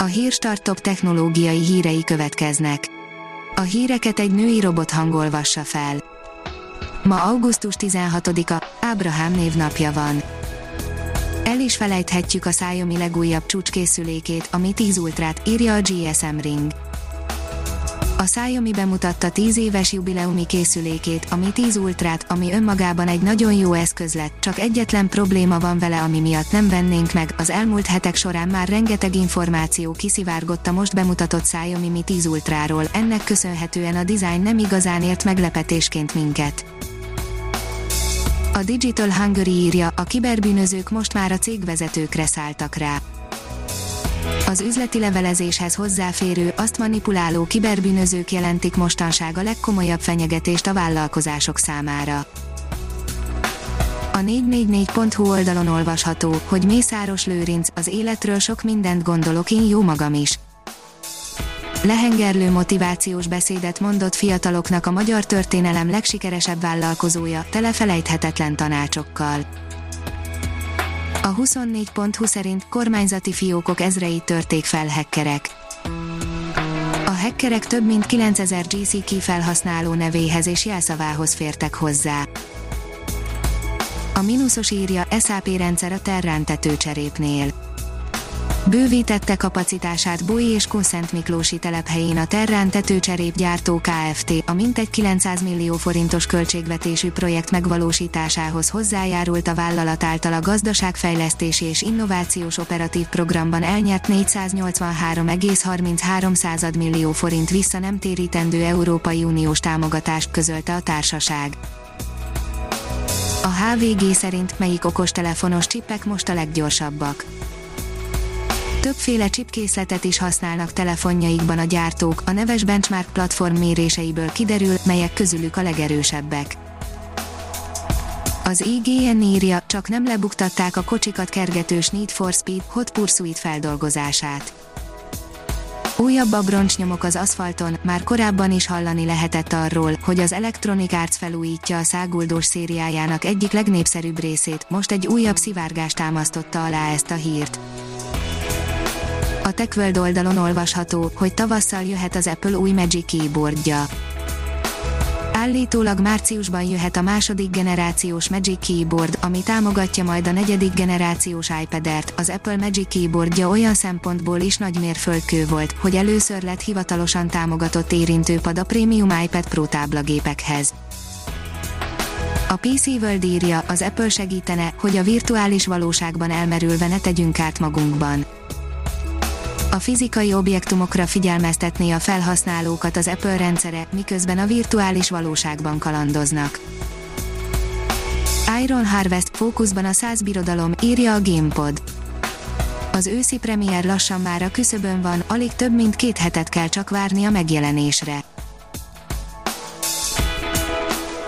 A Hírstart top technológiai hírei következnek. A híreket egy női robot hangolvassa fel. Ma augusztus 16-a, Ábrahám névnapja van. El is felejthetjük a Xiaomi legújabb csúcskészülékét, ami 10 Ultrát, írja a GSM Ring. A Xiaomi bemutatta 10 éves jubileumi készülékét, ami 10 Ultrát, ami önmagában egy nagyon jó eszköz lett, csak egyetlen probléma van vele, ami miatt nem vennénk meg. Az elmúlt hetek során már rengeteg információ kiszivárgott a most bemutatott Xiaomi Mi 10 Ultráról, ennek köszönhetően a design nem igazán ért meglepetésként minket. A Digital Hungary írja, a kiberbűnözők most már a cégvezetőkre szálltak rá. Az üzleti levelezéshez hozzáférő, azt manipuláló kiberbűnözők jelentik mostanság a legkomolyabb fenyegetést a vállalkozások számára. A 444.hu oldalon olvasható, hogy Mészáros Lőrinc, az életről sok mindent gondolok én jó magam is. Lehengerlő motivációs beszédet mondott fiataloknak a magyar történelem legsikeresebb vállalkozója, tele felejthetetlen tanácsokkal. A 24.20 szerint kormányzati fiókok ezreit törték fel hackerek. A hackerek több mint 9000 GC felhasználó nevéhez és jelszavához fértek hozzá. A mínuszos írja SAP rendszer a Terrán tetőcserépnél Bővítette kapacitását Bói és Kunszent Miklósi telephelyén a Terrán tetőcserép gyártó Kft. a mintegy 900 millió forintos költségvetésű projekt megvalósításához hozzájárult a vállalat által a gazdaságfejlesztési és innovációs operatív programban elnyert 483,33 millió forint vissza nem térítendő Európai Uniós támogatást közölte a társaság. A HVG szerint melyik okostelefonos csippek most a leggyorsabbak Többféle chipkészletet is használnak telefonjaikban a gyártók, a neves benchmark platform méréseiből kiderül, melyek közülük a legerősebbek. Az IGN írja, csak nem lebuktatták a kocsikat kergetős Need for Speed Hot Pursuit feldolgozását. Újabb abroncsnyomok az aszfalton, már korábban is hallani lehetett arról, hogy az Electronic Arts felújítja a száguldós szériájának egyik legnépszerűbb részét, most egy újabb szivárgást támasztotta alá ezt a hírt. A TechWorld oldalon olvasható, hogy tavasszal jöhet az Apple új Magic Keyboardja. Állítólag márciusban jöhet a második generációs Magic Keyboard, ami támogatja majd a negyedik generációs iPad-ert. Az Apple Magic Keyboardja olyan szempontból is nagy mérföldkő volt, hogy először lett hivatalosan támogatott érintőpad a prémium iPad Pro táblagépekhez. A PC World írja, az Apple segítene, hogy a virtuális valóságban elmerülve ne tegyünk át magunkban a fizikai objektumokra figyelmeztetné a felhasználókat az Apple rendszere, miközben a virtuális valóságban kalandoznak. Iron Harvest fókuszban a száz birodalom, írja a GamePod. Az őszi premier lassan már a küszöbön van, alig több mint két hetet kell csak várni a megjelenésre.